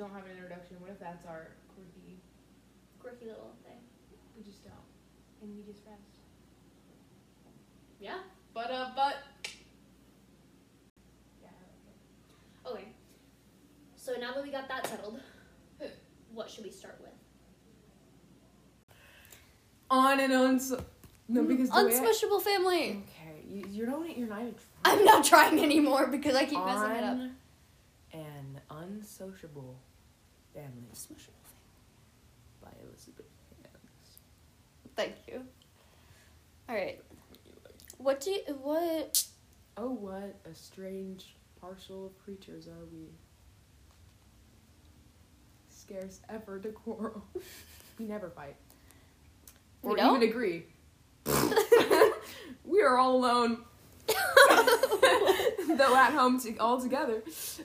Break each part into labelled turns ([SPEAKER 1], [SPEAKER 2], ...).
[SPEAKER 1] don't have an introduction? What if that's our quirky?
[SPEAKER 2] Quirky little thing.
[SPEAKER 1] We just don't, and we just rest.
[SPEAKER 2] Yeah.
[SPEAKER 1] But uh, but. Yeah.
[SPEAKER 2] Okay. So now that we got that settled, what should we start with?
[SPEAKER 1] On and on. So, no, because the way I-
[SPEAKER 2] Unsmushable family.
[SPEAKER 1] Okay, you, you're not you're not even.
[SPEAKER 2] I'm not trying anymore because I keep messing it up.
[SPEAKER 1] On An unsociable family
[SPEAKER 2] Unsmushable family.
[SPEAKER 1] by Elizabeth Banks.
[SPEAKER 2] Thank you. All right. What do you, what?
[SPEAKER 1] Oh, what a strange parcel of creatures are we. Scarce ever to quarrel. we never fight.
[SPEAKER 2] We
[SPEAKER 1] or
[SPEAKER 2] don't?
[SPEAKER 1] even agree. we are all alone. Though at home to- all together.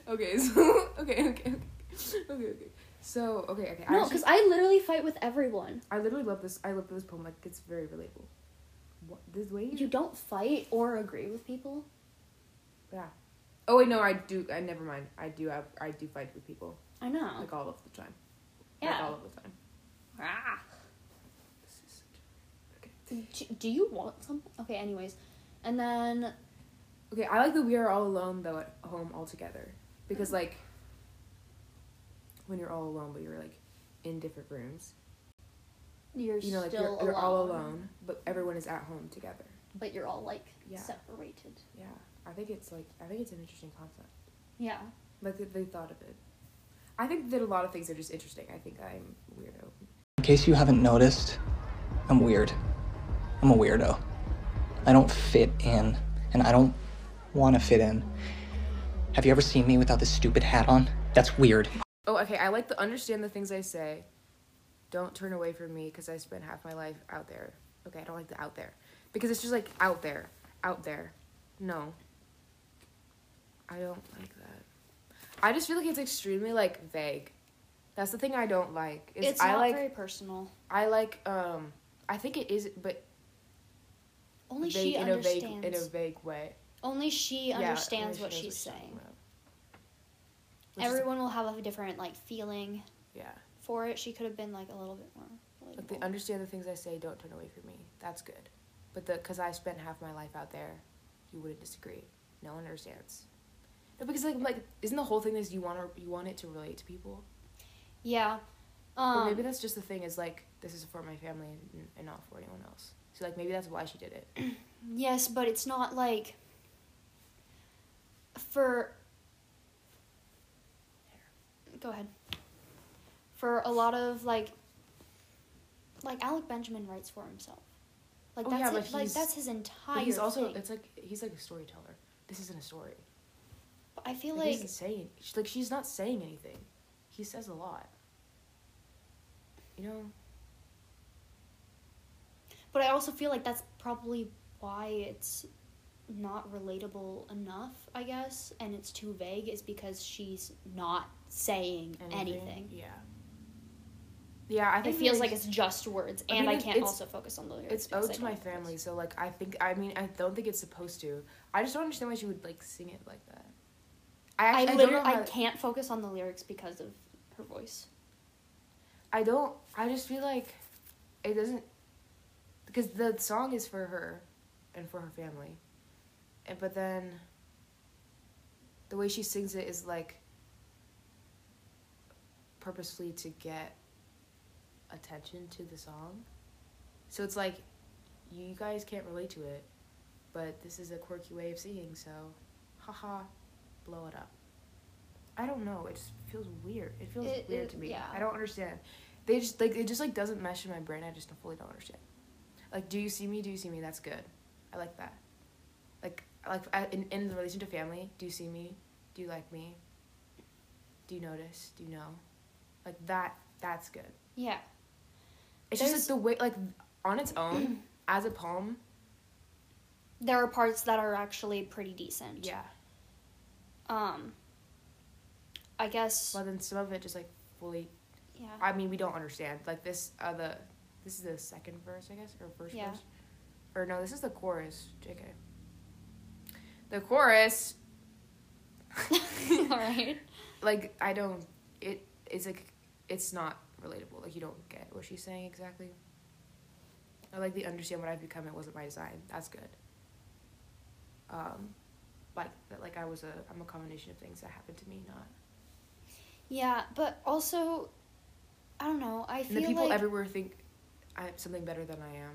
[SPEAKER 1] Okay, so okay, okay, okay, okay, okay. So okay, okay. I
[SPEAKER 2] No, because I literally fight with everyone.
[SPEAKER 1] I literally love this. I love this poem. Like it's very relatable. What this way?
[SPEAKER 2] You don't fight or agree with people.
[SPEAKER 1] yeah. Oh wait, no, I do. I never mind. I do have. I do fight with people
[SPEAKER 2] I know.
[SPEAKER 1] like all of the time. Like
[SPEAKER 2] yeah.
[SPEAKER 1] all of the time.
[SPEAKER 2] Ah.
[SPEAKER 1] This is. Okay.
[SPEAKER 2] Do, do you want something? Okay. Anyways, and then
[SPEAKER 1] Okay, I like that we are all alone though at home all together because like when you're all alone but you're like in different rooms,
[SPEAKER 2] you're
[SPEAKER 1] you know, like
[SPEAKER 2] still
[SPEAKER 1] you're, you're
[SPEAKER 2] alone,
[SPEAKER 1] all alone, but everyone is at home together.
[SPEAKER 2] but you're all like
[SPEAKER 1] Yeah.
[SPEAKER 2] separated.
[SPEAKER 1] Yeah, I think it's like I think it's an interesting concept.
[SPEAKER 2] Yeah.
[SPEAKER 1] Like that they thought of it. I think that a lot of things are just interesting. I think I'm weirdo.
[SPEAKER 3] In case you haven't noticed, I'm weird. I'm a weirdo. I don't fit in, and I don't want to fit in. Have you ever seen me without this stupid hat on? That's weird.
[SPEAKER 1] Oh, okay. I like to understand the things I say. Don't turn away from me because I spent half my life out there. Okay, I don't like the out there because it's just like out there, out there. No, I don't like that. I just feel like it's extremely like vague. That's the thing I don't like. Is
[SPEAKER 2] it's
[SPEAKER 1] I
[SPEAKER 2] not
[SPEAKER 1] like
[SPEAKER 2] very personal.
[SPEAKER 1] I like um I think it is, but
[SPEAKER 2] Only
[SPEAKER 1] vague
[SPEAKER 2] she
[SPEAKER 1] in a vague
[SPEAKER 2] understands.
[SPEAKER 1] in a vague way.
[SPEAKER 2] Only she understands what
[SPEAKER 1] she
[SPEAKER 2] she's saying.
[SPEAKER 1] about. Which is-
[SPEAKER 2] Everyone will have a different like feeling
[SPEAKER 1] yeah.
[SPEAKER 2] for it. She could have been like a little bit more.
[SPEAKER 1] Like they understand the things I say. Don't turn away from me. That's good. But the because I spent half my life out there, you wouldn't disagree. No one understands. No, because like like isn't the whole thing is you want to you want it to relate to people?
[SPEAKER 2] yeah.
[SPEAKER 1] or
[SPEAKER 2] Um,
[SPEAKER 1] maybe that's just the thing is like this is for my family and, and not for anyone else. So like maybe that's why she did it.
[SPEAKER 2] Yes, but it's not like for Go ahead. For a lot of like like Alec Benjamin writes for himself. Like
[SPEAKER 1] Oh,
[SPEAKER 2] that's
[SPEAKER 1] yeah,
[SPEAKER 2] it, like that's his entire
[SPEAKER 1] But he's also
[SPEAKER 2] thing.
[SPEAKER 1] it's like he's like a storyteller. This isn't a story.
[SPEAKER 2] But I feel
[SPEAKER 1] Like, he
[SPEAKER 2] like
[SPEAKER 1] doesn't say she's like she's not saying anything. He says a lot. You know.
[SPEAKER 2] but I also feel like that's probably why it's not relatable enough, I guess, and it's too vague is because she's not saying anything.
[SPEAKER 1] Yeah. Yeah, I
[SPEAKER 2] It
[SPEAKER 1] think
[SPEAKER 2] feels like it's just words,
[SPEAKER 1] I
[SPEAKER 2] and I can't also focus on the lyrics.
[SPEAKER 1] It's owed to my
[SPEAKER 2] don't focus.
[SPEAKER 1] family, so like I think I mean I don't think it's supposed to. I just don't understand why she would like sing it like that. I actually I,
[SPEAKER 2] literally I can't focus on the lyrics because of her voice.
[SPEAKER 1] I don't. I just feel like it doesn't because the song is for her and for her family, but then the way she sings it is like purposefully to get attention to the song. So it's like you guys can't relate to it, but this is a quirky way of singing, so haha, blow it up. I don't know. It just feels weird. It feels
[SPEAKER 2] It-
[SPEAKER 1] weird
[SPEAKER 2] it-
[SPEAKER 1] to me.
[SPEAKER 2] yeah.
[SPEAKER 1] I don't understand. They just like it just like doesn't mesh in my brain. I just fully don't understand. Like, do you see me? Do you see me? That's good. I like that. Like, like in in relation to family, do you see me? Do you like me? Do you notice? Do you know? Like that. That's good.
[SPEAKER 2] Yeah.
[SPEAKER 1] It's just like the way like on its own as a poem.
[SPEAKER 2] There are parts that are actually pretty decent.
[SPEAKER 1] Yeah.
[SPEAKER 2] Um I guess
[SPEAKER 1] But then some of it just like fully.
[SPEAKER 2] yeah.
[SPEAKER 1] I mean, we don't understand. Like this. Uh, the this is the second verse, I guess, or first
[SPEAKER 2] Yeah.
[SPEAKER 1] verse. Or no, this is the chorus. Jk. The chorus,
[SPEAKER 2] All right.
[SPEAKER 1] like I don't. It it's like it's not relatable. Like you don't get what she's saying exactly. I like the understand what I've become. It wasn't my design. That's good. Um, like that. Like I was a. I'm a combination of things that happened to me. Not
[SPEAKER 2] Yeah, but also, I don't know. I
[SPEAKER 1] and
[SPEAKER 2] feel
[SPEAKER 1] the people
[SPEAKER 2] like
[SPEAKER 1] everywhere think I'm something better than I am.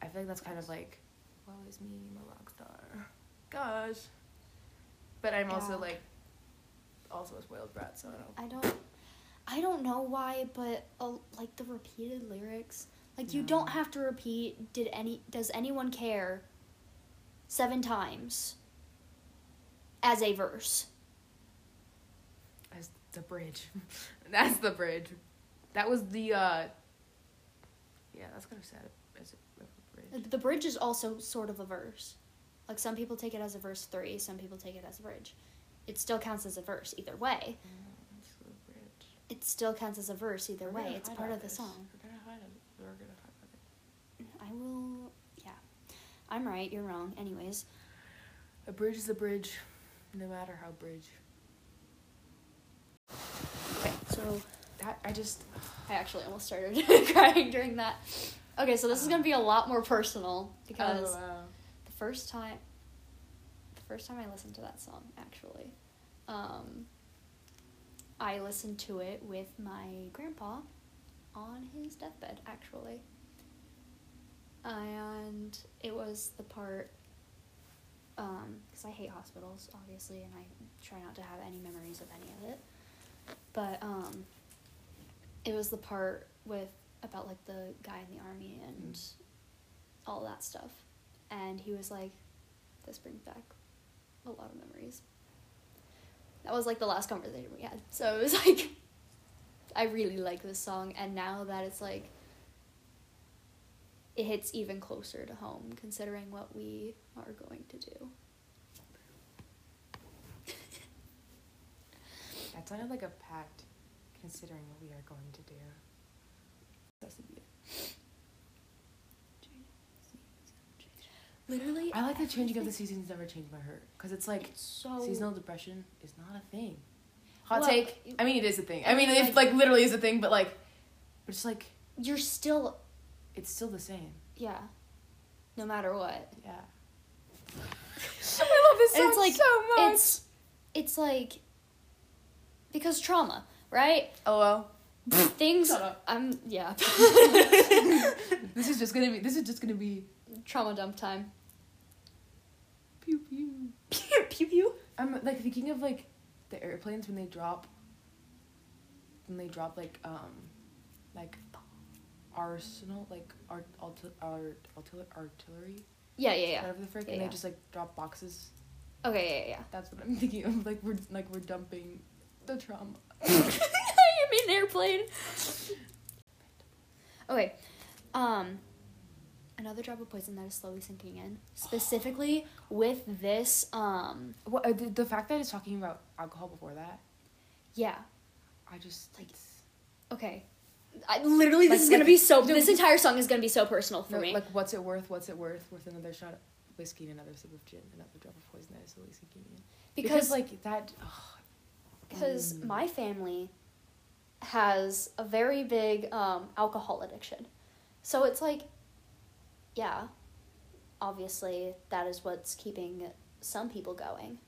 [SPEAKER 1] I feel like that's kind of like, well, it's me, I'm a rock star. Gosh. But I'm also like, also a spoiled brat, so I don't.
[SPEAKER 2] I don't I don't know why, but uh, like the repeated lyrics, like you
[SPEAKER 1] No.
[SPEAKER 2] don't have to repeat did any does anyone care seven times as a verse.
[SPEAKER 1] As the bridge. that's the bridge. That was the, uh, yeah, that's kind of sad as a, a bridge.
[SPEAKER 2] The bridge is also sort of a verse. Like some people take it as a verse 3, some people take it as a bridge. It still counts as a verse either way.
[SPEAKER 1] Mm, it's the bridge.
[SPEAKER 2] It still counts as a verse either
[SPEAKER 1] We're
[SPEAKER 2] way. It's part of the
[SPEAKER 1] this.
[SPEAKER 2] song.
[SPEAKER 1] We're gonna it. We're gonna it.
[SPEAKER 2] I will yeah. I'm right, you're wrong. Anyways,
[SPEAKER 1] A bridge is a bridge, no matter how bridge.
[SPEAKER 2] okay, so
[SPEAKER 1] That I just
[SPEAKER 2] I actually almost started crying during that. Okay, so this is gonna be a lot more personal because
[SPEAKER 1] Oh, wow.
[SPEAKER 2] First time, the first time I listened to that song, actually, um, I listened to it with my grandpa on his deathbed, actually, and it was the part. Because I hate hospitals, obviously, and I try not to have any memories of any of it. But um, it was the part with about like the guy in the army and all that stuff and he was like this brings back a lot of memories. That was like the last conversation we had. So it was like i really like this song. And now that it's like it hits even closer to home considering what we are going to do.
[SPEAKER 1] That sounded like a pact, considering what we are going to do. That's the beauty.
[SPEAKER 2] Literally
[SPEAKER 1] I like the changing of the seasons never changed my heart because it's like
[SPEAKER 2] it's so
[SPEAKER 1] seasonal depression is not a thing. Hot
[SPEAKER 2] Well,
[SPEAKER 1] take. I mean, it is a thing. I mean,
[SPEAKER 2] mean,
[SPEAKER 1] it's like literally is a thing, but like, it's like
[SPEAKER 2] you're still
[SPEAKER 1] it's still the same.
[SPEAKER 2] yeah no matter what
[SPEAKER 1] Yeah. I love this song
[SPEAKER 2] it's like
[SPEAKER 1] so much.
[SPEAKER 2] it's it's like because trauma right
[SPEAKER 1] oh well.
[SPEAKER 2] things
[SPEAKER 1] Shut up.
[SPEAKER 2] i'm yeah
[SPEAKER 1] This is just gonna be. This is just gonna be.
[SPEAKER 2] trauma dump time
[SPEAKER 1] pew. pew I'm like thinking of like the airplanes when they drop. When they drop like um, like arsenal like art art art artillery
[SPEAKER 2] yeah yeah yeah
[SPEAKER 1] whatever the frick
[SPEAKER 2] Yeah,
[SPEAKER 1] and
[SPEAKER 2] yeah.
[SPEAKER 1] they just like drop boxes.
[SPEAKER 2] okay yeah yeah
[SPEAKER 1] That's what I'm thinking of. Like we're like we're dumping the trauma.
[SPEAKER 2] you mean airplane okay um another drop of poison that is slowly sinking in specifically with this um
[SPEAKER 1] What uh, the, the fact that it's talking about alcohol before that,
[SPEAKER 2] yeah
[SPEAKER 1] I just
[SPEAKER 2] Like, okay I, literally this
[SPEAKER 1] Like-
[SPEAKER 2] is gonna
[SPEAKER 1] like-
[SPEAKER 2] be so
[SPEAKER 1] no,
[SPEAKER 2] this entire song is gonna be so personal for
[SPEAKER 1] no,
[SPEAKER 2] me
[SPEAKER 1] like what's it worth? What's it worth? Worth another shot of whiskey and another sip of gin, another drop of poison that is slowly sinking in.
[SPEAKER 2] because
[SPEAKER 1] like that.
[SPEAKER 2] because my family has a very big um, alcohol addiction so it's like yeah obviously that is what's keeping some people going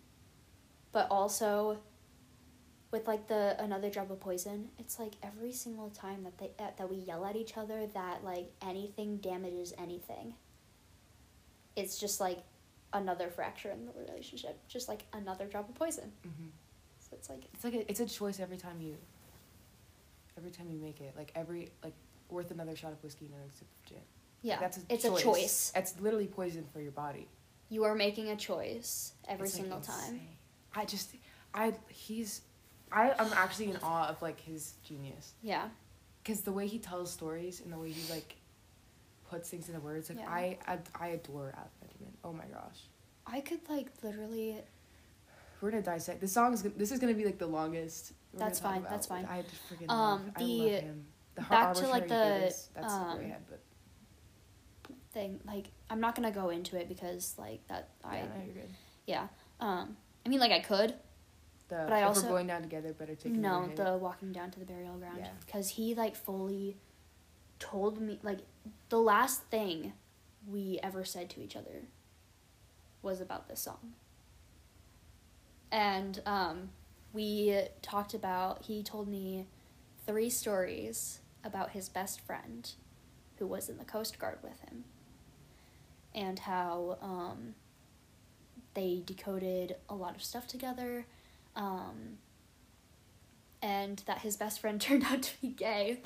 [SPEAKER 2] but also with like the another drop of poison it's like every single time that they uh, that we yell at each other that like anything damages anything it's just like another fracture in the relationship just like another drop of poison
[SPEAKER 1] mhm.
[SPEAKER 2] so it's like
[SPEAKER 1] It's like a, it's a choice every time you. Every time you make it, like every like worth another shot of whiskey and another sip of gin. Like,
[SPEAKER 2] Yeah,
[SPEAKER 1] that's a
[SPEAKER 2] it's
[SPEAKER 1] choice.
[SPEAKER 2] a choice.
[SPEAKER 1] It's literally poison for your body.
[SPEAKER 2] You are making a choice every
[SPEAKER 1] It's, like,
[SPEAKER 2] single time.
[SPEAKER 1] insane. I just, I he's, I I'm actually in awe of like his genius
[SPEAKER 2] Yeah.
[SPEAKER 1] because the way he tells stories and the way he like puts things into words, like
[SPEAKER 2] Yeah.
[SPEAKER 1] I, I I adore Alec Benjamin. Oh my gosh,
[SPEAKER 2] I could like literally
[SPEAKER 1] we're gonna dissect. This song is this is gonna be like the longest.
[SPEAKER 2] That's fine, that's fine.
[SPEAKER 1] I just freaking
[SPEAKER 2] Um,
[SPEAKER 1] love, I
[SPEAKER 2] the-
[SPEAKER 1] love him. The
[SPEAKER 2] back to, like, the,
[SPEAKER 1] that's
[SPEAKER 2] um,
[SPEAKER 1] but
[SPEAKER 2] thing like I'm not gonna go into it because like that I
[SPEAKER 1] yeah, no, you're good.
[SPEAKER 2] Yeah. Um, I mean, like I could.
[SPEAKER 1] The,
[SPEAKER 2] But I also-
[SPEAKER 1] we're going down together, better take
[SPEAKER 2] no, the walking down to the burial ground.
[SPEAKER 1] Yeah.
[SPEAKER 2] Because he like fully told me like the last thing we ever said to each other was about this song. And um, we talked about he told me three stories about his best friend who was in the Coast Guard with him. And how um, they decoded a lot of stuff together. Um, and that his best friend turned out to be gay.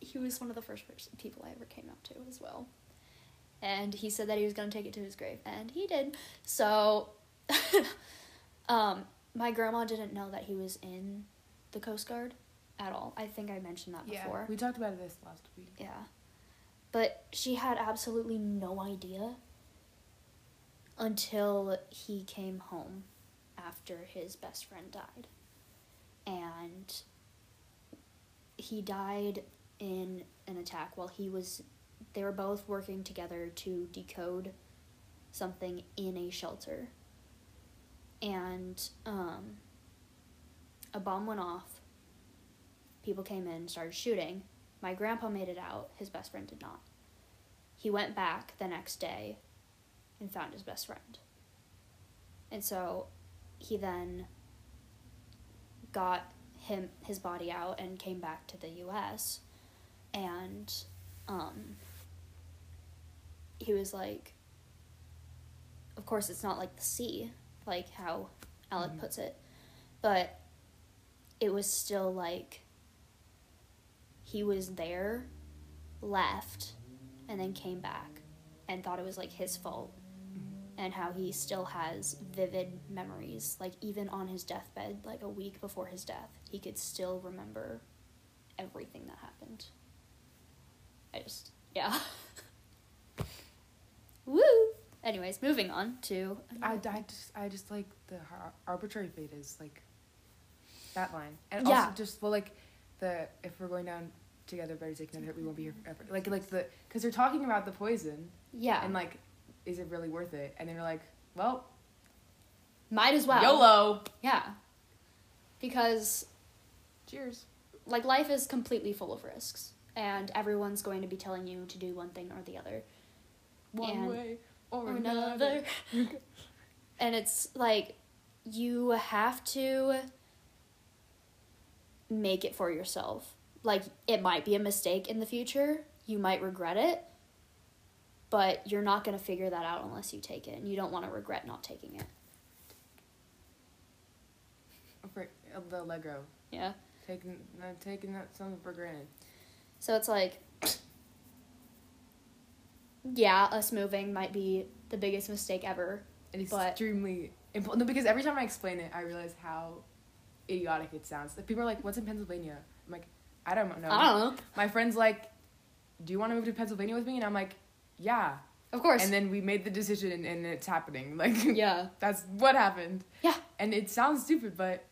[SPEAKER 2] He was one of the first pers- people I ever came out to as well. And he said that he was going to take it to his grave, and he did. So, um, my grandma didn't know that he was in the Coast Guard at all. I think I mentioned that
[SPEAKER 1] yeah,
[SPEAKER 2] before.
[SPEAKER 1] we talked about this last week.
[SPEAKER 2] Yeah. But she had absolutely no idea until he came home after his best friend died. And he died in an attack while he was they were both working together to decode something in a shelter. And um a bomb went off. People came in, started shooting. My grandpa made it out, his best friend did not. He went back the next day and found his best friend. And so he then got him his body out and came back to the US and um he was like of course it's not like the sea like how Alec
[SPEAKER 1] Mhm.
[SPEAKER 2] puts it but it was still like he was there left and then came back and thought it was like his fault mm-hmm. and how he still has vivid memories. Like even on his deathbed like a week before his death he could still remember everything that happened. I just yeah. Woo! Anyways moving on to
[SPEAKER 1] I, I just I just like the arbitrary fate is like that line, and
[SPEAKER 2] Yeah.
[SPEAKER 1] also just well like the if we're going down together, better take another hit. We won't be here forever. Like like the because they're talking about the poison
[SPEAKER 2] yeah
[SPEAKER 1] and like, is it really worth it? And then you're like, well,
[SPEAKER 2] might as well
[SPEAKER 1] YOLO.
[SPEAKER 2] yeah because
[SPEAKER 1] Cheers.
[SPEAKER 2] like life is completely full of risks and everyone's going to be telling you to do one thing or the other
[SPEAKER 1] One
[SPEAKER 2] And-
[SPEAKER 1] way or
[SPEAKER 2] or
[SPEAKER 1] another.
[SPEAKER 2] another and it's like you have to make it for yourself like it might be a mistake in the future you might regret it but you're not going to figure that out unless you take it and you don't want to regret not taking it
[SPEAKER 1] For, the Allegro.
[SPEAKER 2] yeah
[SPEAKER 1] Taking taking that something for granted.
[SPEAKER 2] So it's like, yeah, us moving might be the biggest mistake ever.
[SPEAKER 1] And it's
[SPEAKER 2] But-
[SPEAKER 1] extremely important. No, because every time I explain it, I realize how idiotic it sounds. Like people are like, "What's in Pennsylvania?" I'm like, "I don't know."
[SPEAKER 2] I don't know.
[SPEAKER 1] My friend's like, "Do you want to move to Pennsylvania with me?" And I'm like, "Yeah."
[SPEAKER 2] Of course.
[SPEAKER 1] And then we made the decision, and, and it's happening. Like,
[SPEAKER 2] yeah.
[SPEAKER 1] that's what happened.
[SPEAKER 2] Yeah.
[SPEAKER 1] And it sounds stupid, but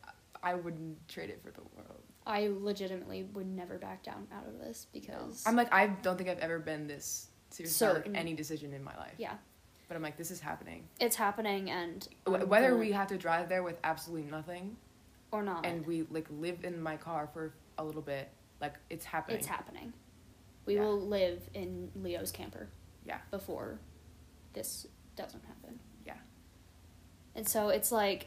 [SPEAKER 1] I wouldn't trade it for the world.
[SPEAKER 2] I legitimately would never back down out of this because
[SPEAKER 1] I'm like, I don't think I've ever been this serious about like, any decision in my life.
[SPEAKER 2] yeah,
[SPEAKER 1] But I'm like, this is happening.
[SPEAKER 2] it's happening and I'm
[SPEAKER 1] Whether
[SPEAKER 2] gonna-
[SPEAKER 1] we have to drive there with absolutely nothing,
[SPEAKER 2] or not,
[SPEAKER 1] and we like live in my car for a little bit, like it's happening.
[SPEAKER 2] it's happening. We
[SPEAKER 1] Yeah.
[SPEAKER 2] will live in Leo's camper.
[SPEAKER 1] Yeah.
[SPEAKER 2] Before this doesn't happen.
[SPEAKER 1] Yeah.
[SPEAKER 2] And so it's like,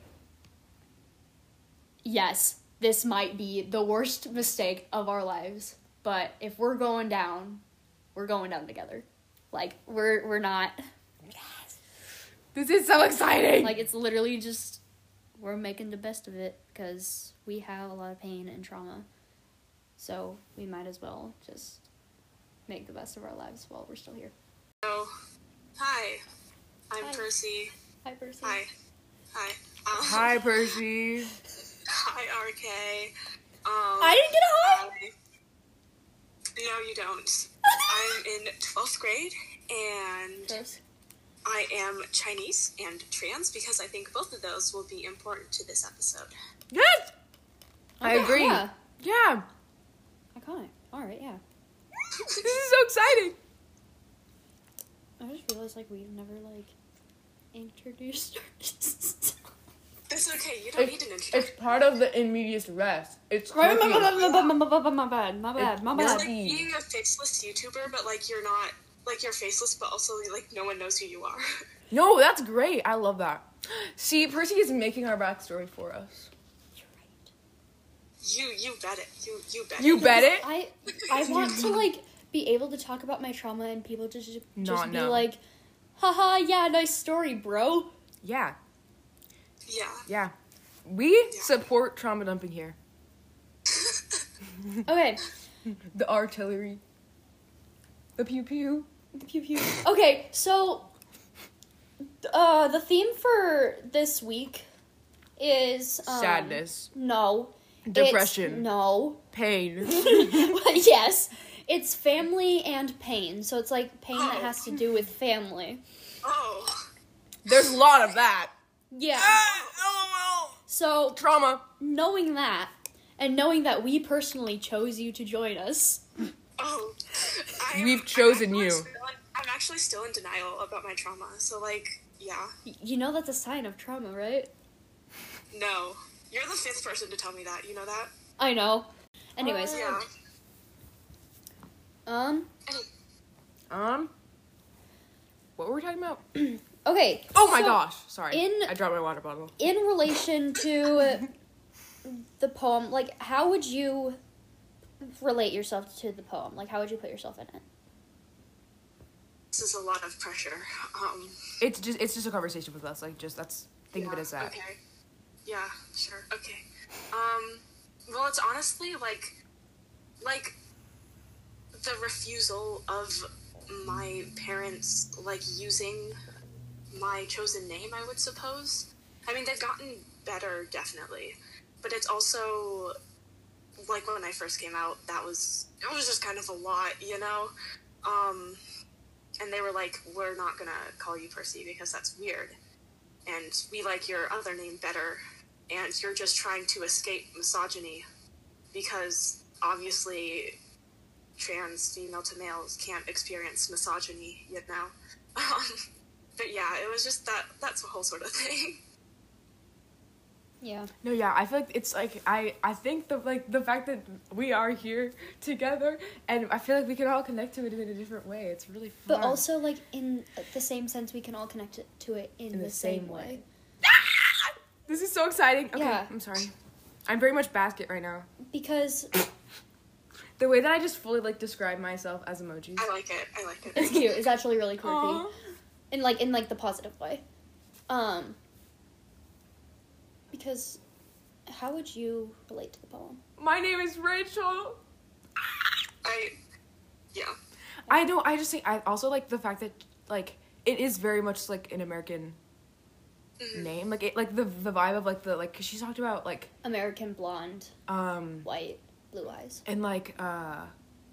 [SPEAKER 2] yes, this might be the worst mistake of our lives, but if we're going down, we're going down together. Like we're we're not Yes.
[SPEAKER 1] This is so exciting.
[SPEAKER 2] like it's literally just we're making the best of it because we have a lot of pain and trauma. So we might as well just make the best of our lives while we're still here.
[SPEAKER 4] Oh, hi. I'm
[SPEAKER 2] Hi.
[SPEAKER 4] Percy.
[SPEAKER 2] Hi, Percy.
[SPEAKER 4] Hi. Hi. Um,
[SPEAKER 1] Hi, Percy.
[SPEAKER 4] Hi, RK. Um,
[SPEAKER 2] I didn't get a hi.
[SPEAKER 4] I- no, you don't. I'm in 12th grade and
[SPEAKER 2] Gross.
[SPEAKER 4] I am Chinese and trans because I think both of those will be important to this episode.
[SPEAKER 1] Yes. I
[SPEAKER 2] Okay,
[SPEAKER 1] agree.
[SPEAKER 2] Yeah.
[SPEAKER 1] Yeah.
[SPEAKER 2] Iconic. All right. Yeah.
[SPEAKER 1] This is so exciting.
[SPEAKER 2] I just realized like we've never like introduced yourself.
[SPEAKER 4] That's okay. You don't need an
[SPEAKER 1] It's part of the in medias res. It's
[SPEAKER 2] Right, my, my, my, my, my, my, my, my bad, my bad, my
[SPEAKER 1] It's
[SPEAKER 4] It's
[SPEAKER 2] bad.
[SPEAKER 4] like being a faceless YouTuber, but like you're not like you're faceless, but also like no one knows who you are.
[SPEAKER 1] No, that's great. I love that. See, Percy is making our backstory for us.
[SPEAKER 2] You're.
[SPEAKER 4] You you bet it. You you bet.
[SPEAKER 1] You
[SPEAKER 4] it.
[SPEAKER 1] bet it.
[SPEAKER 2] I I want to like be able to talk about my trauma and people just, just
[SPEAKER 1] Not
[SPEAKER 2] be
[SPEAKER 1] know.
[SPEAKER 2] like, haha, yeah, nice story, bro.
[SPEAKER 1] Yeah,
[SPEAKER 4] Yeah.
[SPEAKER 1] yeah. We support trauma dumping here.
[SPEAKER 2] Okay,
[SPEAKER 1] The artillery. The pew pew.
[SPEAKER 2] the pew pew. Okay, so uh, the theme for this week is um,
[SPEAKER 1] Sadness.
[SPEAKER 2] No. It's-
[SPEAKER 1] Depression.
[SPEAKER 2] no.
[SPEAKER 1] Pain.
[SPEAKER 2] yes, it's family and pain. So it's like pain that
[SPEAKER 4] Oh.
[SPEAKER 2] has to do with family.
[SPEAKER 4] Oh.
[SPEAKER 1] There's a lot of that.
[SPEAKER 2] Yeah.
[SPEAKER 1] Ah,
[SPEAKER 2] So
[SPEAKER 1] Trauma.
[SPEAKER 2] knowing that and knowing that we personally chose you to join us.
[SPEAKER 4] Oh. I'm-
[SPEAKER 1] We've
[SPEAKER 4] I'm
[SPEAKER 1] chosen you.
[SPEAKER 4] in- I'm actually still in denial about my trauma. So like, yeah.
[SPEAKER 2] You know that's a sign of trauma, right?
[SPEAKER 4] No. You're the fifth person to tell me that. You know that?
[SPEAKER 2] I know. Anyways,
[SPEAKER 4] Yeah.
[SPEAKER 2] um
[SPEAKER 1] Um. What were we talking about?
[SPEAKER 2] okay.
[SPEAKER 1] Oh my
[SPEAKER 2] so
[SPEAKER 1] gosh. Sorry.
[SPEAKER 2] in-
[SPEAKER 1] I dropped my water bottle.
[SPEAKER 2] In relation to the poem, like how would you relate yourself to the poem? Like how would you put yourself in it?
[SPEAKER 4] This is a lot of pressure. Um.
[SPEAKER 1] It's just it's just a conversation with us. Like just that's think of it as that.
[SPEAKER 4] Okay. Yeah, sure. Okay. Um well it's honestly like like the refusal of my parents like using my chosen name, I would suppose. I mean they've gotten better definitely. But it's also like when I first came out, that was it was just kind of a lot, you know? Um and they were like, We're not gonna call you Percy because that's weird and we like your other name better, and you're just trying to escape misogyny because obviously trans female to males can't experience misogyny, yet now. Um, but yeah, it was just that that's a whole sort of thing.
[SPEAKER 2] Yeah.
[SPEAKER 1] No, yeah, I feel like it's like I I think the like the fact that we are here together and I feel like we can all connect to it in a different way. It's really fun.
[SPEAKER 2] But also like in the same sense we can all connect to it in, the, same, way.
[SPEAKER 1] This is so exciting. Okay,
[SPEAKER 2] Yeah.
[SPEAKER 1] I'm sorry. I'm very much basket right now.
[SPEAKER 2] Because
[SPEAKER 1] The way that I just fully like describe myself as emojis.
[SPEAKER 4] I like it. I like it.
[SPEAKER 2] it's cute. It's actually really quirky.
[SPEAKER 1] Aw.
[SPEAKER 2] In like in like the positive way. Um because how would you relate to the poem?
[SPEAKER 1] My name is Rachel.
[SPEAKER 4] I yeah.
[SPEAKER 1] I know. I just think I also like the fact that like it is very much like an American
[SPEAKER 4] Mhm.
[SPEAKER 1] name. Like it like the the vibe of like the like cause she talked about like
[SPEAKER 2] American blonde,
[SPEAKER 1] um
[SPEAKER 2] white, blue eyes.
[SPEAKER 1] and like uh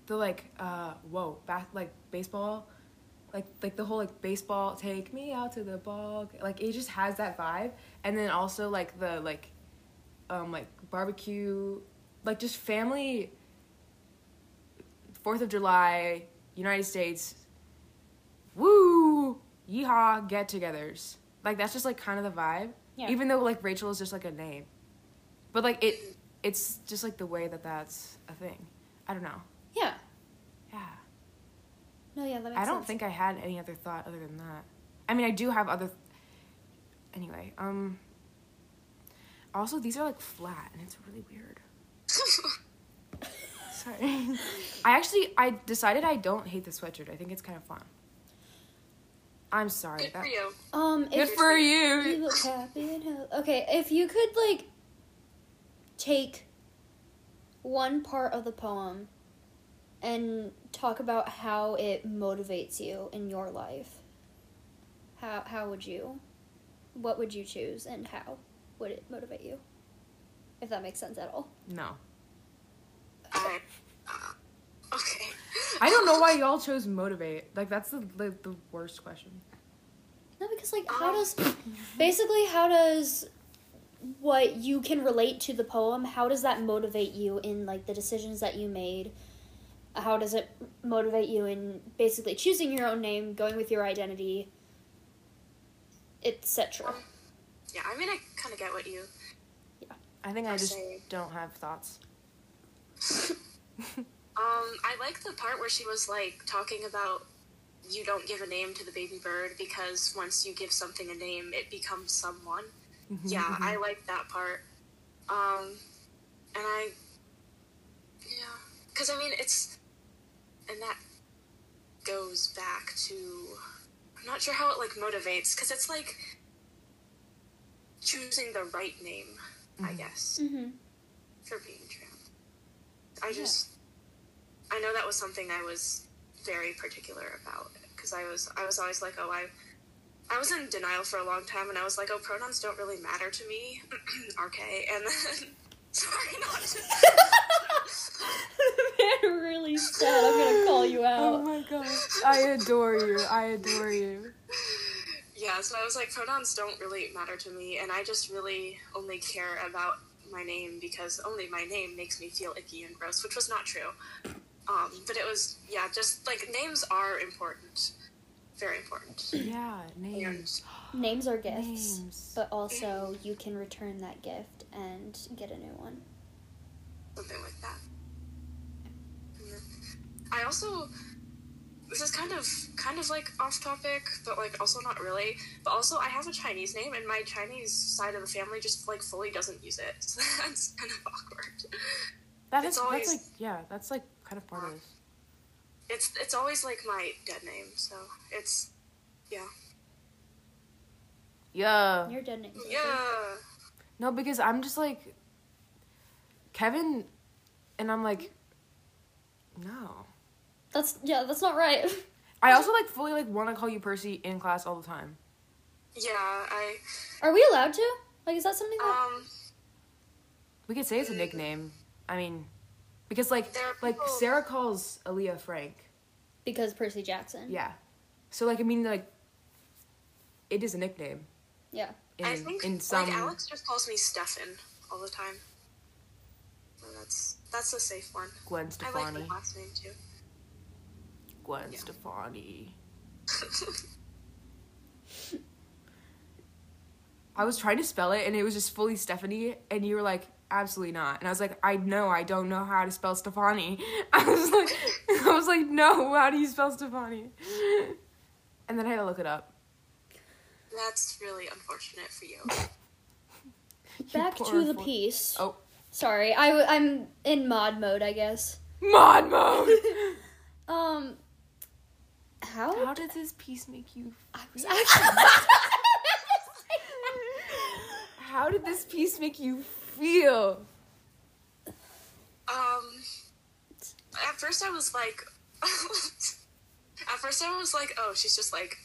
[SPEAKER 1] the like uh whoa back like baseball like like the whole like baseball take me out to the ball like it just has that vibe and then also like the like um like barbecue like just family fourth of july united states woo yeehaw get-togethers like that's just like kind of the vibe
[SPEAKER 2] Yeah.
[SPEAKER 1] even though like rachel is just like a name but like it it's just like the way that that's a thing i don't know
[SPEAKER 2] Yeah.
[SPEAKER 1] yeah
[SPEAKER 2] No, yeah, that
[SPEAKER 1] I don't
[SPEAKER 2] sense.
[SPEAKER 1] think I had any other thought other than that. I mean, I do have other. Anyway, um. Also, these are like flat, and it's really weird. Sorry. I actually I decided I don't hate the sweatshirt. I think it's kind of fun. I'm sorry.
[SPEAKER 4] Good
[SPEAKER 1] That,
[SPEAKER 4] for you.
[SPEAKER 2] Um
[SPEAKER 1] Good for
[SPEAKER 2] you
[SPEAKER 1] you.
[SPEAKER 2] look happy and healthy. Okay, if you could like take one part of the poem and talk about how it motivates you in your life. How how would you? What would you choose and how would it motivate you? If that makes sense at all.
[SPEAKER 1] No.
[SPEAKER 4] I, uh, okay.
[SPEAKER 1] I don't know why y'all chose motivate. Like that's the the, the worst question.
[SPEAKER 2] No, because like how does basically how does what you can relate to the poem, how does that motivate you in like the decisions that you made? How does it motivate you in basically choosing your own name, going with your identity? etc.
[SPEAKER 4] Yeah, I mean, I kind of get what you.
[SPEAKER 1] Yeah, I think I just
[SPEAKER 4] saying.
[SPEAKER 1] don't have thoughts.
[SPEAKER 4] Um, I like the part where she was like talking about you don't give a name to the baby bird because once you give something a name, it becomes someone. Yeah, I like that part. Um, and I, yeah, because I mean it's, and that goes back to, I'm not sure how it like motivates because it's like choosing the right name, I guess,
[SPEAKER 2] Mm-hmm.
[SPEAKER 4] for being trans. I just, I know that was something I was very particular about because I was, I was always like, oh, I. I was in denial for a long time, and I was like, "Oh, pronouns don't really matter to me." RK, and then sorry, not to.
[SPEAKER 2] Man, really sad. I'm gonna call you
[SPEAKER 1] oh
[SPEAKER 2] out.
[SPEAKER 1] Oh my god. I adore you. I adore you.
[SPEAKER 4] Yeah, so I was like, pronouns don't really matter to me, and I just really only care about my name because only my name makes me feel icky and gross, which was not true. Um, but it was, yeah, just like names are important, very important.
[SPEAKER 1] Yeah, names.
[SPEAKER 2] Names are gifts,
[SPEAKER 1] Names.
[SPEAKER 2] but also you can return that gift and get a new one.
[SPEAKER 4] something like that. And I also this is kind of kind of like off topic, but like also not really. But also I have a Chinese name and my Chinese side of the family just like fully doesn't use it. So that's kind of awkward.
[SPEAKER 1] That
[SPEAKER 4] It's
[SPEAKER 1] is
[SPEAKER 4] always-
[SPEAKER 1] that's like yeah, that's like kind of part of.
[SPEAKER 4] It's it's always like my dead name, so it's yeah.
[SPEAKER 1] Yeah.
[SPEAKER 2] Your dead name.
[SPEAKER 4] Yeah.
[SPEAKER 1] No, because I'm just like Kevin and I'm like no.
[SPEAKER 2] That's yeah, that's not right.
[SPEAKER 1] I also like fully like want to call you Percy in class all the time.
[SPEAKER 4] Yeah, I
[SPEAKER 2] Are we allowed to? Like, is that something that?
[SPEAKER 4] um
[SPEAKER 1] We could say it's a nickname. I mean, because like like
[SPEAKER 4] people-
[SPEAKER 1] Sarah calls Aaliyah Frank.
[SPEAKER 2] because Percy Jackson.
[SPEAKER 1] Yeah. So like I mean like it is a nickname
[SPEAKER 2] Yeah.
[SPEAKER 1] in
[SPEAKER 4] I think
[SPEAKER 1] in some
[SPEAKER 4] like Alex just calls me Stefan all the time. So that's that's a safe one.
[SPEAKER 1] Gwen
[SPEAKER 4] I like
[SPEAKER 1] Stefani.
[SPEAKER 4] the last name too.
[SPEAKER 1] Gwen
[SPEAKER 4] Yeah.
[SPEAKER 1] Stefani. I was trying to spell it and it was just fully Stephanie and you were like absolutely not and I was like I know I don't know how to spell Stefani. I was like I was like no how do you spell Stefani? And then I had to look it up.
[SPEAKER 4] That's really unfortunate for you.
[SPEAKER 2] Back to the piece.
[SPEAKER 1] Oh,
[SPEAKER 2] Sorry, I w- I'm in mod mode, I guess.
[SPEAKER 1] mod mode.
[SPEAKER 2] Um, how?
[SPEAKER 1] how did this piece make you?
[SPEAKER 2] I was actually.
[SPEAKER 1] How did this piece make you feel?
[SPEAKER 4] Um, at first I was like, at first I was like, oh, she's just like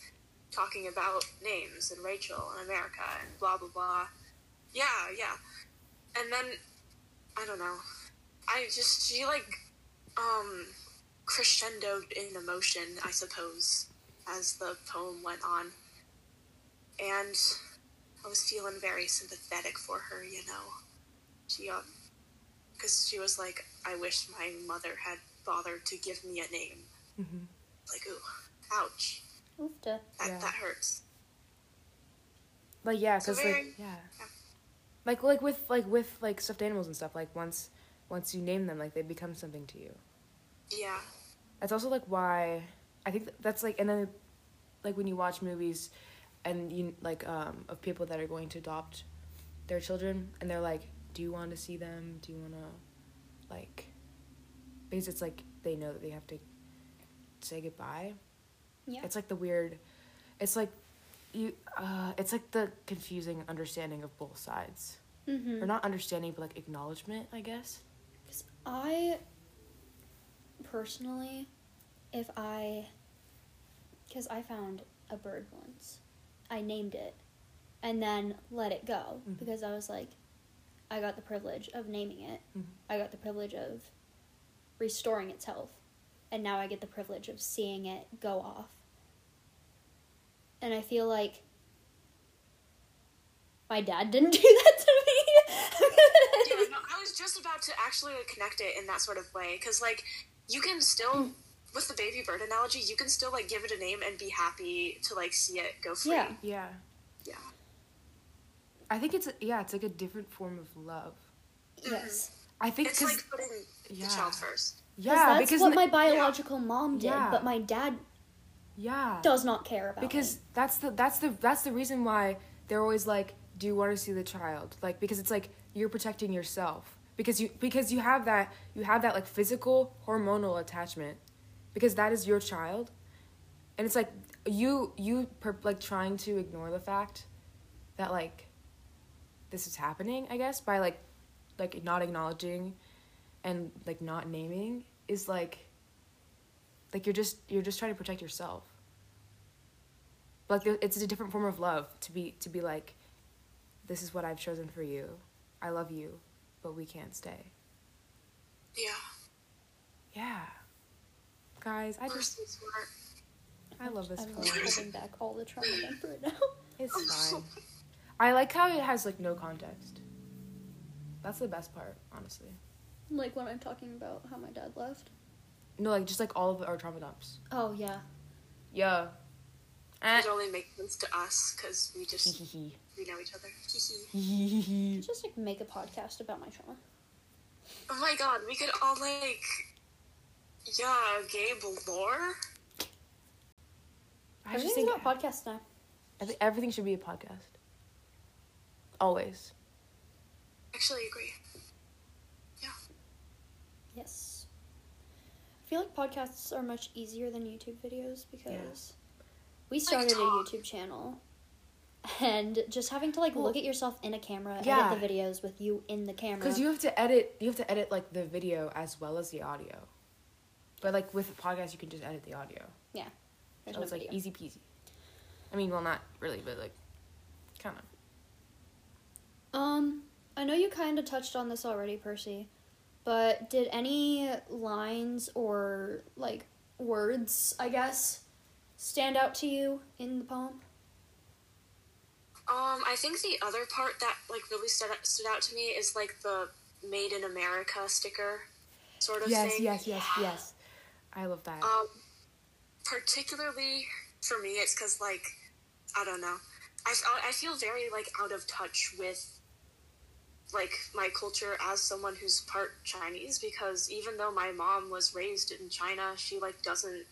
[SPEAKER 4] talking about names and Rachel and America and blah blah blah. Yeah, yeah. And then I don't know. I just she like um crescendoed in emotion, I suppose, as the poem went on. And I was feeling very sympathetic for her, you know. She um because she was like, I wish my mother had bothered to give me a name.
[SPEAKER 1] Mhm.
[SPEAKER 4] Like, ooh, ouch.
[SPEAKER 2] Oofta.
[SPEAKER 4] That,
[SPEAKER 1] Yeah.
[SPEAKER 4] that hurts.
[SPEAKER 1] Like yeah, because
[SPEAKER 4] very-
[SPEAKER 1] like yeah,
[SPEAKER 4] yeah.
[SPEAKER 1] like like with like with like stuffed animals and stuff. Like once once you name them, like they become something to you.
[SPEAKER 4] Yeah.
[SPEAKER 1] That's also like why I think that's like and then like when you watch movies and you like um of people that are going to adopt their children and they're like, do you want to see them? Do you want to like because it's like they know that they have to say goodbye.
[SPEAKER 2] Yeah.
[SPEAKER 1] It's like the weird it's like you uh it's like the confusing understanding of both sides.
[SPEAKER 2] Mm-hmm.
[SPEAKER 1] Or not understanding but like acknowledgement, I guess.
[SPEAKER 2] Because I personally, if I, because I found a bird once, I named it, and then let it go
[SPEAKER 1] Mhm.
[SPEAKER 2] because I was like, I got the privilege of naming it.
[SPEAKER 1] Mhm.
[SPEAKER 2] I got the privilege of restoring its health, and now I get the privilege of seeing it go off. And I feel like my dad didn't do that to me.
[SPEAKER 4] yeah, no, I was just about to actually connect it in that sort of way because like you can still with the baby bird analogy you can still like give it a name and be happy to like see it go free
[SPEAKER 2] Yeah.
[SPEAKER 1] Yeah.
[SPEAKER 4] Yeah.
[SPEAKER 1] I think it's yeah, it's like a different form of love.
[SPEAKER 2] Yes. Mm-hmm.
[SPEAKER 1] I think
[SPEAKER 4] It's
[SPEAKER 1] because
[SPEAKER 4] like putting
[SPEAKER 1] yeah.
[SPEAKER 4] the child first.
[SPEAKER 1] yeah,
[SPEAKER 2] that's
[SPEAKER 1] because
[SPEAKER 2] what
[SPEAKER 1] n-
[SPEAKER 2] my biological mom did,
[SPEAKER 1] Yeah.
[SPEAKER 2] but my dad
[SPEAKER 1] yeah
[SPEAKER 2] does not care about
[SPEAKER 1] because
[SPEAKER 2] me.
[SPEAKER 1] that's the that's the that's the reason why they're always like do you want to see the child like because it's like you're protecting yourself because you because you have that you have that like physical hormonal attachment because that is your child and it's like you you per, like trying to ignore the fact that like this is happening i guess by like like not acknowledging and like not naming is like like you're just you're just trying to protect yourself like it's a different form of love to be to be like this is what i've chosen for you i love you but we can't stay
[SPEAKER 4] Yeah.
[SPEAKER 1] yeah guys i just
[SPEAKER 4] Mercy smart.
[SPEAKER 1] i love this
[SPEAKER 2] I'm
[SPEAKER 1] poem
[SPEAKER 2] like holding back all the trauma dump right now.
[SPEAKER 1] it's fine i like how it has like no context that's the best part honestly
[SPEAKER 2] like when I'm talking about how my dad left.
[SPEAKER 1] no like just like all of our trauma dumps
[SPEAKER 2] Oh yeah.
[SPEAKER 1] yeah Eh.
[SPEAKER 4] It only makes sense to us because we just we know each other.
[SPEAKER 2] Just like make a podcast about my trauma.
[SPEAKER 4] Oh my god, we could all like, yeah, Gabe lore.
[SPEAKER 1] I just
[SPEAKER 2] Everything's
[SPEAKER 1] think
[SPEAKER 2] about podcast now.
[SPEAKER 1] I think everything should be a podcast. Always.
[SPEAKER 4] Actually, agree. Yeah.
[SPEAKER 2] Yes. I feel like podcasts are much easier than YouTube videos because we started a. YouTube channel and just having to like
[SPEAKER 1] Well,
[SPEAKER 2] look at yourself in a camera,
[SPEAKER 1] yeah.
[SPEAKER 2] edit the videos with you in the camera.
[SPEAKER 1] Because you have to edit. You have to edit like the video as well as the audio. But like with a podcast, you can just edit the audio.
[SPEAKER 2] There's
[SPEAKER 1] so
[SPEAKER 2] no
[SPEAKER 1] it's like easy peasy. I mean, well, not really, but like, kind of.
[SPEAKER 2] Um, I know you kind of touched on this already, Percy, but did any lines or like words, I guess, stand out to you in the poem?
[SPEAKER 4] Um, I think the other part that like really stood out, stood out to me is like the "Made in America" sticker, sort of
[SPEAKER 1] Yes,
[SPEAKER 4] thing.
[SPEAKER 1] yes, yes, yes. Yes. I love that.
[SPEAKER 4] Um, particularly for me, it's because like I don't know, I, I feel very like out of touch with like my culture as someone who's part Chinese because even though my mom was raised in China, she like doesn't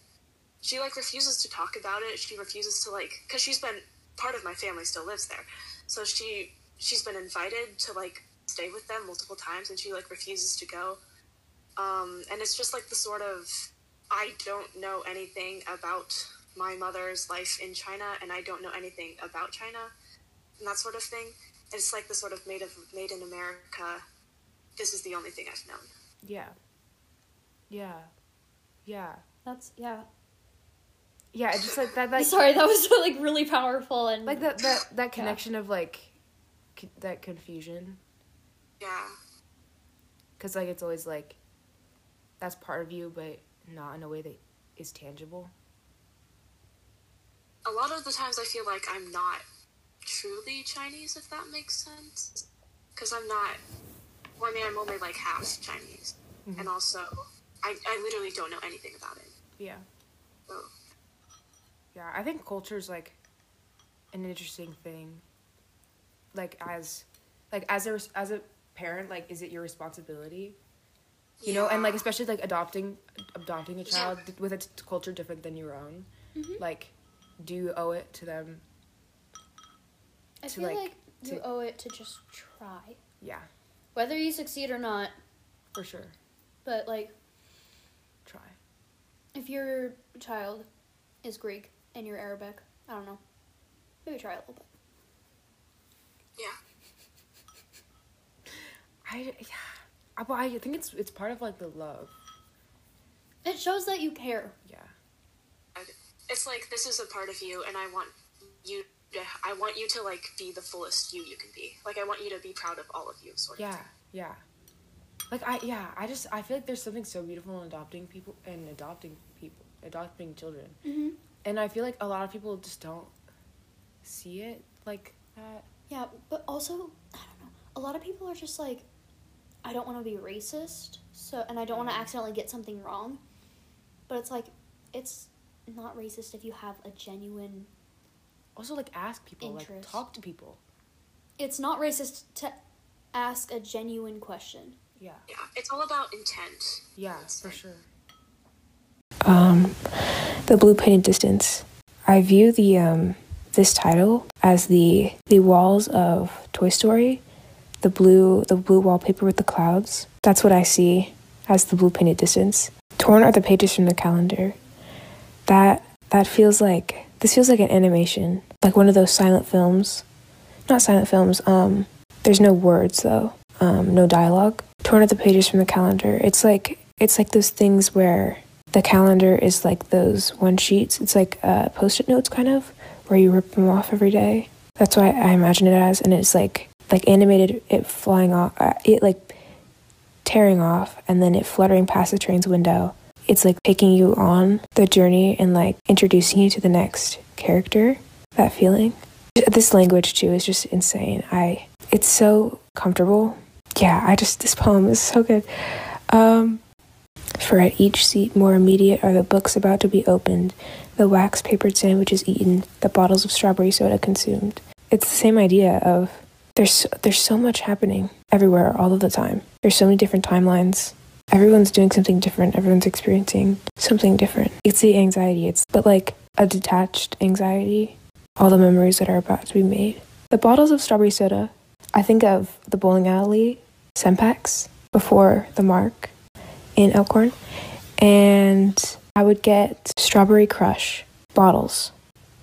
[SPEAKER 4] she like refuses to talk about it. She refuses to like because she's been part of my family still lives there, so she she's been invited to like stay with them multiple times and she like refuses to go. Um, and it's just like the sort of I don't know anything about my mother's life in China, and I don't know anything about China, and that sort of thing. It's like the sort of made of made in America. This is the only thing I've known.
[SPEAKER 1] yeah. Yeah. Yeah.
[SPEAKER 2] That's yeah.
[SPEAKER 1] Yeah. It's just like that. Like,
[SPEAKER 2] Sorry, that was like really powerful and
[SPEAKER 1] like that. That that connection of like, c- that confusion.
[SPEAKER 4] Yeah,
[SPEAKER 1] Because like it's always like, that's part of you, but not in a way that is tangible.
[SPEAKER 4] a lot of the times I feel like I'm not truly Chinese, if that makes sense, because I'm not. Well, I mean, I'm only like half Chinese, and also I I literally don't know anything about it.
[SPEAKER 1] Yeah.
[SPEAKER 4] So
[SPEAKER 1] Yeah, I think culture is like an interesting thing. Like as, like as a as a parent, like is it your responsibility? You know, and like especially like adopting adopting a
[SPEAKER 4] Yeah.
[SPEAKER 1] child with a t- culture different than your own.
[SPEAKER 2] Mhm.
[SPEAKER 1] Like, do you owe it to them?
[SPEAKER 2] I
[SPEAKER 1] to,
[SPEAKER 2] feel
[SPEAKER 1] like,
[SPEAKER 2] like, you owe it to just try,
[SPEAKER 1] Yeah,
[SPEAKER 2] whether you succeed or not.
[SPEAKER 1] for sure.
[SPEAKER 2] But like,
[SPEAKER 1] Try.
[SPEAKER 2] if your child is Greek and you're Arabic, I don't know, maybe try a little bit.
[SPEAKER 4] yeah.
[SPEAKER 1] I yeah, I, but I think it's it's part of like the love.
[SPEAKER 2] It shows that you care.
[SPEAKER 1] Yeah.
[SPEAKER 4] it's like this is a part of you and i want you to i want you to like be the fullest you you can be like i want you to be proud of all of you sort of
[SPEAKER 1] Yeah,
[SPEAKER 4] thing.
[SPEAKER 1] yeah. Like I yeah, I just I feel like there's something so beautiful in adopting people and adopting people, adopting children.
[SPEAKER 2] Mm-hmm.
[SPEAKER 1] And I feel like a lot of people just don't see it like that.
[SPEAKER 2] Yeah, but also, I don't know. A lot of people are just like, I don't want to be racist, so and I don't want to accidentally get something wrong. But it's like, it's not racist if you have a genuine
[SPEAKER 5] Also, like ask people, like talk to people.
[SPEAKER 2] It's not racist to ask a genuine question.
[SPEAKER 5] Yeah,
[SPEAKER 4] Yeah, it's all about intent.
[SPEAKER 5] yeah, for sure.
[SPEAKER 1] um, the blue painted distance. I view the um, this title as the the walls of Toy Story, the blue the blue wallpaper with the clouds. That's what I see as the blue painted distance. Torn are the pages from the calendar. That that feels like this feels like an animation, like one of those silent films. Not silent films. Um, there's no words though. Um, no dialogue. Torn are the pages from the calendar. It's like it's like those things where the calendar is like those one sheets. It's like uh, post-it notes, kind of, where you rip them off every day. That's why I imagine it as, and it's like like animated, it flying off, uh, it like tearing off, and then it fluttering past the train's window. It's like taking you on the journey and like introducing you to the next character. That feeling. This language too is just insane. I it's so comfortable. Yeah, I just this poem is so good. Um, for at each seat more immediate are the books about to be opened, the wax papered sandwiches eaten, the bottles of strawberry soda consumed. It's the same idea of there's there's so much happening everywhere all of the time. There's so many different timelines. Everyone's doing something different. Everyone's experiencing something different. It's the anxiety. It's but like a detached anxiety. All the memories that are about to be made. The bottles of strawberry soda. I think of the bowling alley, Sempex, before the mark in Elkhorn, and I would get Strawberry Crush bottles.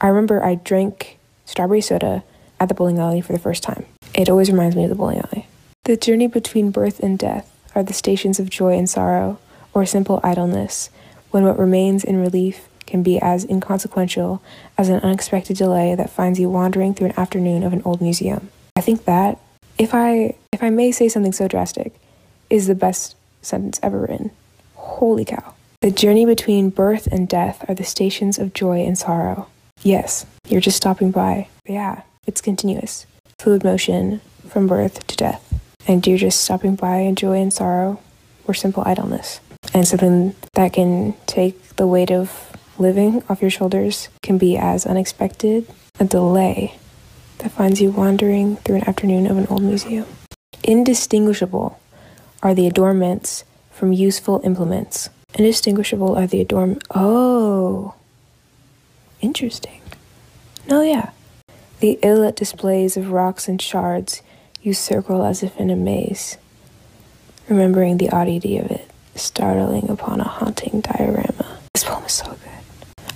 [SPEAKER 1] I remember I drank strawberry soda at the bowling alley for the first time. It always reminds me of the bowling alley. The journey between birth and death are the stations of joy and sorrow, or simple idleness, when what remains in relief can be as inconsequential as an unexpected delay that finds you wandering through an afternoon of an old museum. I think that, if I if I may say something so drastic, is the best sentence ever written. Holy cow. The journey between birth and death are the stations of joy and sorrow. Yes, you're just stopping by. Yeah, it's continuous. Fluid motion from birth to death. And you're just stopping by in joy and sorrow or simple idleness. And something that can take the weight of living off your shoulders can be as unexpected a delay that finds you wandering through an afternoon of an old museum. Indistinguishable are the adornments from useful implements. Indistinguishable are the adorn. Oh, interesting. No, yeah. The illit displays of rocks and shards you circle as if in a maze, remembering the oddity of it, startling upon a haunting diorama. This poem is so good.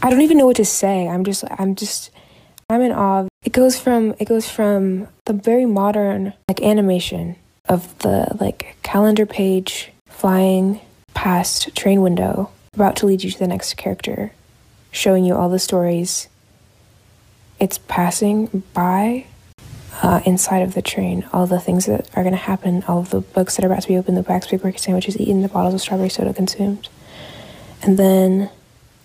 [SPEAKER 1] I don't even know what to say. I'm just, I'm just, I'm in awe. It goes from, it goes from the very modern like animation of the like calendar page flying past train window, about to lead you to the next character, showing you all the stories it's passing by uh, inside of the train, all the things that are going to happen, all of the books that are about to be opened, the wax paper sandwiches eaten, the bottles of strawberry soda consumed. And then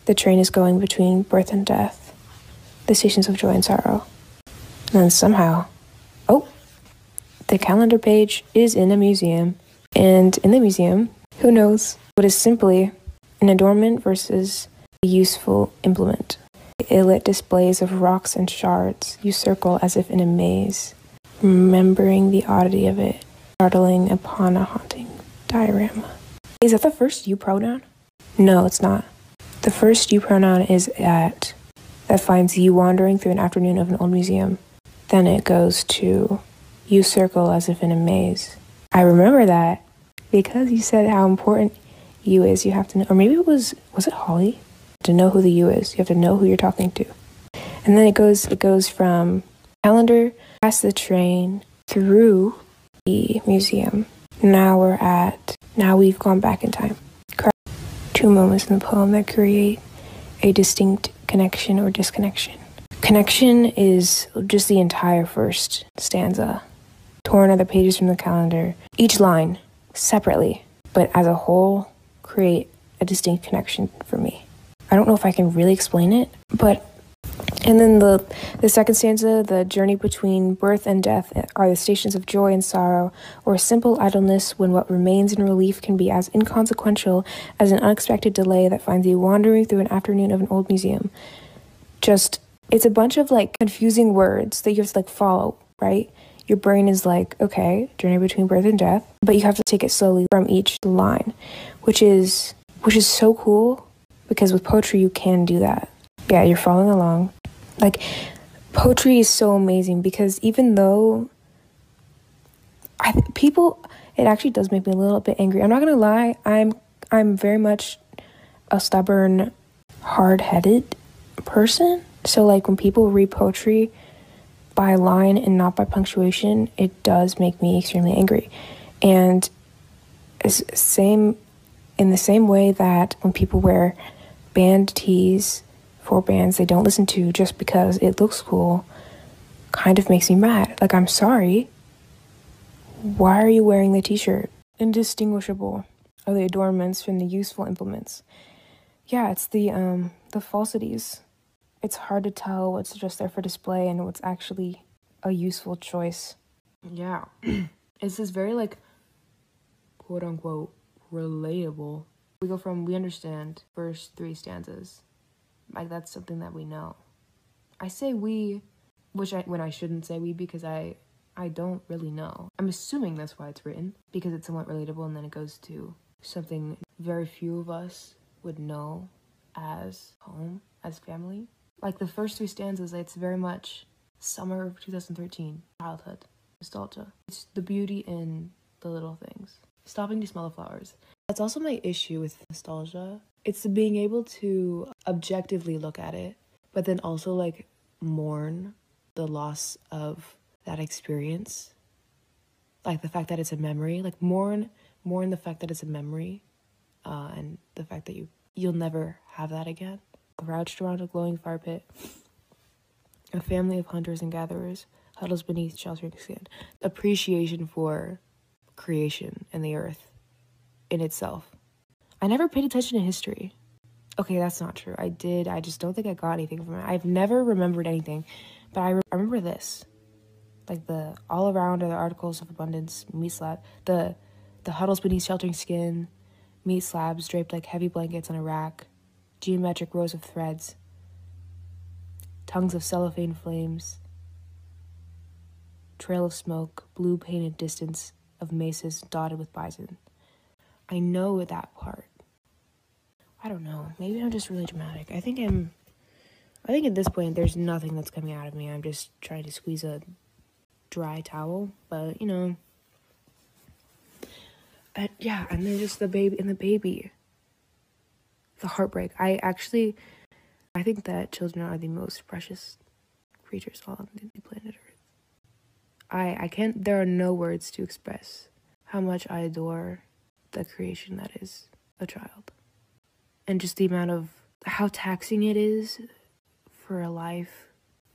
[SPEAKER 1] the train is going between birth and death, the stations of joy and sorrow. And somehow, oh, the calendar page is in a museum. And in the museum, who knows what is simply an adornment versus a useful implement. The illit displays of rocks and shards you circle as if in a maze, remembering the oddity of it, startling upon a haunting diorama. Is that the first you pronoun? No, it's not. The first you pronoun is at, that finds you wandering through an afternoon of an old museum. Then it goes to you circle as if in a maze. I remember that because you said how important you is. You have to know, or maybe it was was it Holly? To know who the you is, you have to know who you're talking to. And then it goes it goes from calendar past the train through the museum. Now we're at now we've gone back in time. Two moments in the poem that create a distinct connection or disconnection. Connection is just the entire first stanza. Torn the pages from the calendar. Each line separately, but as a whole, create a distinct connection for me. I don't know if I can really explain it, but and then the the second stanza, the journey between birth and death are the stations of joy and sorrow, or simple idleness when what remains in relief can be as inconsequential as an unexpected delay that finds you wandering through an afternoon of an old museum. Just
[SPEAKER 6] it's a bunch of like confusing words that you have to like follow, right? Your brain is like, okay, journey between birth and death, but you have to take it slowly from each line, which is which is so cool because with poetry you can do that. Yeah, you're following along. Like poetry is so amazing because even though I people it actually does make me a little bit angry. I'm not to lie. I'm I'm very much a stubborn, hard-headed person. So like when people read poetry by line and not by punctuation, it does make me extremely angry. And same in the same way that when people wear band tees for bands they don't listen to just because it looks cool kind of makes me mad. Like I'm sorry. Why are you wearing the t-shirt? Indistinguishable are the adornments from the useful implements. Yeah, it's the um the falsities it's hard to tell what's just there for display and what's actually a useful choice.
[SPEAKER 1] Yeah. it's this very like quote unquote relatable. We go from we understand first three stanzas. Like that's something that we know. I say we which I when I shouldn't say we because I I don't really know. I'm assuming that's why it's written because it's somewhat relatable and then it goes to something very few of us would know as home, as family like the first three stanzas, it's very much summer of 2013, childhood, nostalgia. It's the beauty in the little things. Stopping to smell the flowers. That's also my issue with nostalgia. It's being able to objectively look at it, but then also like mourn the loss of that experience. Like the fact that it's a memory, like mourn mourn the fact that it's a memory, uh, and the fact that you you'll never have that again crouched around a glowing fire pit. A family of hunters and gatherers huddles beneath sheltering skin. Appreciation for creation and the earth in itself. I never paid attention to history. Okay, that's not true. I did. I just don't think I got anything from it. I've never remembered anything, but I, re- I remember this, like the all around are the articles of abundance meat slab, the the huddles beneath sheltering skin, meat slabs draped like heavy blankets on a rack, geometric rows of threads, tongues of cellophane flames, trail of smoke, blue painted distance of mesas dotted with bison. I know that part. I don't know. Maybe I'm just really dramatic. I think I'm. I think at this point, there's nothing that's coming out of me. I'm just trying to squeeze a dry towel, but you know. And yeah, and then just the baby and the baby the heartbreak. I actually, I think that children are the most precious creatures on the planet Earth. I I can't. There are no words to express how much I adore the creation that is a child, and just the amount of how taxing it is for a life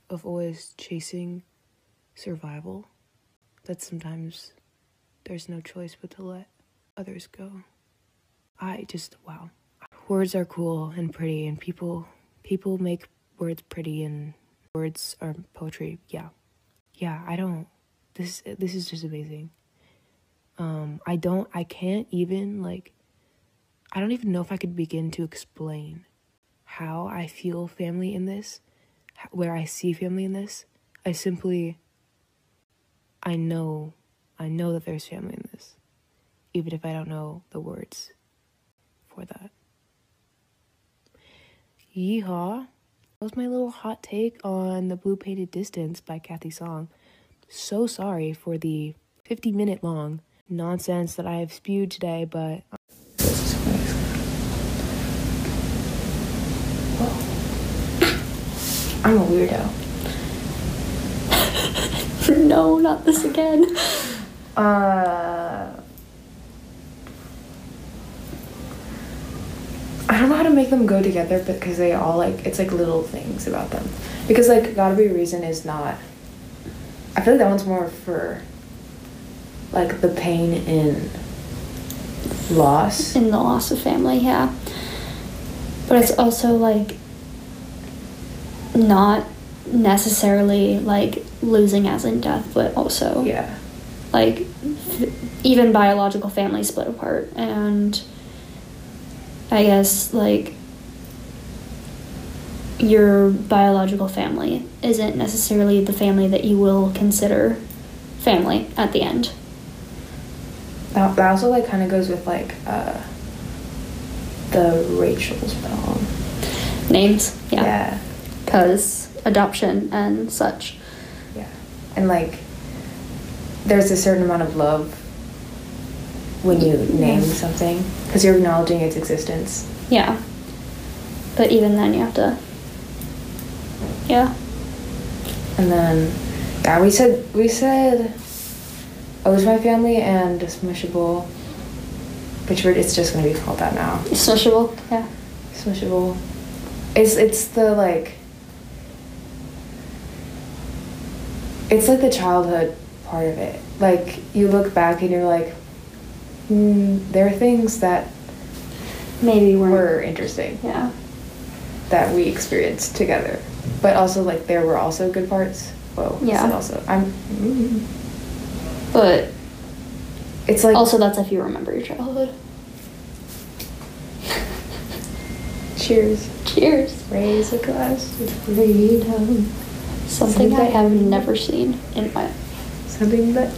[SPEAKER 1] of always chasing survival. That sometimes there's no choice but to let others go. I just wow words are cool and pretty and people people make words pretty and words are poetry yeah yeah i don't this this is just amazing um i don't i can't even like i don't even know if i could begin to explain how i feel family in this where i see family in this i simply i know i know that there's family in this even if i don't know the words for that Yeehaw. That was my little hot take on The Blue Painted Distance by Cathy Song. So sorry for the 50 minute long nonsense that I have spewed today, but. I'm a weirdo.
[SPEAKER 2] no, not this again.
[SPEAKER 1] Uh. I don't know how to make them go together because they all like it's like little things about them. Because like gotta be a reason is not I feel like that one's more for like the pain in loss.
[SPEAKER 2] In the loss of family, yeah. But it's also like not necessarily like losing as in death, but also
[SPEAKER 1] yeah,
[SPEAKER 2] like f- even biological family split apart and I guess like your biological family isn't necessarily the family that you will consider family at the end.
[SPEAKER 1] That, that also like kind of goes with like uh, the Rachel's poem.
[SPEAKER 2] Names, yeah,
[SPEAKER 1] yeah,
[SPEAKER 2] because adoption and such.
[SPEAKER 1] yeah, and like there's a certain amount of love when you name something because you're acknowledging its existence.
[SPEAKER 2] Yeah. But even then, you have to. Yeah.
[SPEAKER 1] And then, yeah, we said we said, "Oh, it's my family" and "Smushable," which it's just gonna be called that now.
[SPEAKER 2] Swishable. Yeah.
[SPEAKER 1] Smushable. It's it's the like. It's like the childhood part of it. Like you look back and you're like, hmm, there are things that
[SPEAKER 2] Maybe we're.
[SPEAKER 1] were interesting
[SPEAKER 2] Yeah.
[SPEAKER 1] that we experienced together, but also like there were also good parts. Whoa.
[SPEAKER 2] Yeah.
[SPEAKER 1] Also, I'm. mm.
[SPEAKER 2] But
[SPEAKER 1] It's like
[SPEAKER 2] also, that's if you remember your childhood.
[SPEAKER 1] cheers.
[SPEAKER 2] Cheers.
[SPEAKER 1] Raise a glass to freedom.
[SPEAKER 2] Something I have never seen in my.
[SPEAKER 1] Something that,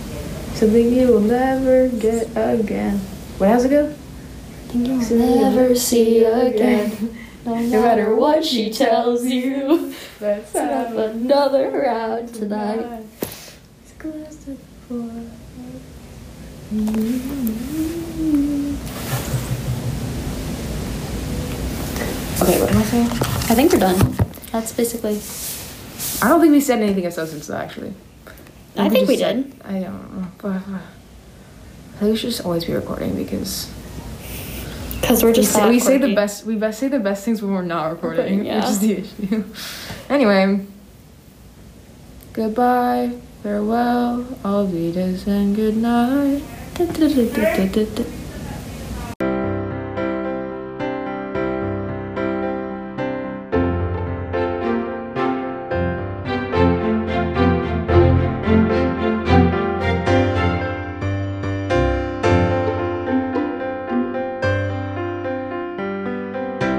[SPEAKER 1] something you will never get again. What how's it go?
[SPEAKER 2] You'll
[SPEAKER 1] Something
[SPEAKER 2] never see again. No
[SPEAKER 1] No
[SPEAKER 2] matter what she tells you.
[SPEAKER 1] Let's
[SPEAKER 2] Let's have another round tonight.
[SPEAKER 1] Okay, what am I saying?
[SPEAKER 2] I think we're done. That's basically.
[SPEAKER 1] I don't think we said anything of substance though. Actually,
[SPEAKER 2] I think we
[SPEAKER 1] just
[SPEAKER 2] did.
[SPEAKER 1] said- I don't know. But, uh, I think we should just always be recording because
[SPEAKER 2] Because we're
[SPEAKER 1] we,
[SPEAKER 2] just.
[SPEAKER 1] say, we say the best. We best say the best things when we're not recording,
[SPEAKER 2] Recording,
[SPEAKER 1] which is the issue. anyway, goodbye, farewell, auf Wiedersehen, good night.